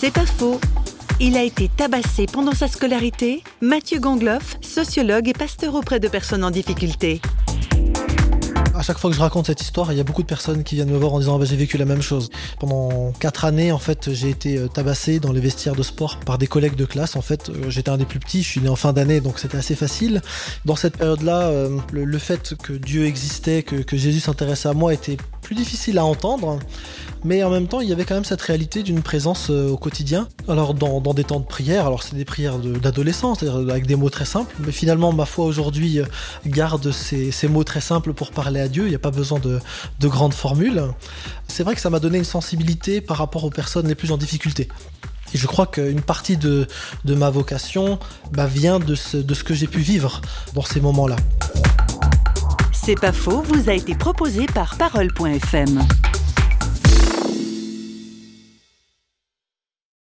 C'est pas faux. Il a été tabassé pendant sa scolarité. Mathieu Gangloff, sociologue et pasteur auprès de personnes en difficulté. À chaque fois que je raconte cette histoire, il y a beaucoup de personnes qui viennent me voir en disant bah, j'ai vécu la même chose. Pendant quatre années, en fait, j'ai été euh, tabassé dans les vestiaires de sport par des collègues de classe. En fait, euh, j'étais un des plus petits, je suis né en fin d'année, donc c'était assez facile. Dans cette période-là, euh, le, fait que Dieu existait, que, que Jésus s'intéressait à moi était plus difficile à entendre mais en même temps, il y avait quand même cette réalité d'une présence euh, au quotidien. Alors, dans, des temps de prière, alors c'est des prières d'adolescence, c'est-à-dire avec des mots très simples, mais finalement, ma foi aujourd'hui euh, garde ces, mots très simples pour parler à Dieu, il n'y a pas besoin de, grandes formules. C'est vrai que ça m'a donné une sensibilité par rapport aux personnes les plus en difficulté. Et je crois qu'une partie de, ma vocation bah, vient de ce, de ce que j'ai pu vivre dans ces moments-là. C'est pas faux, vous a été proposé par parole.fm.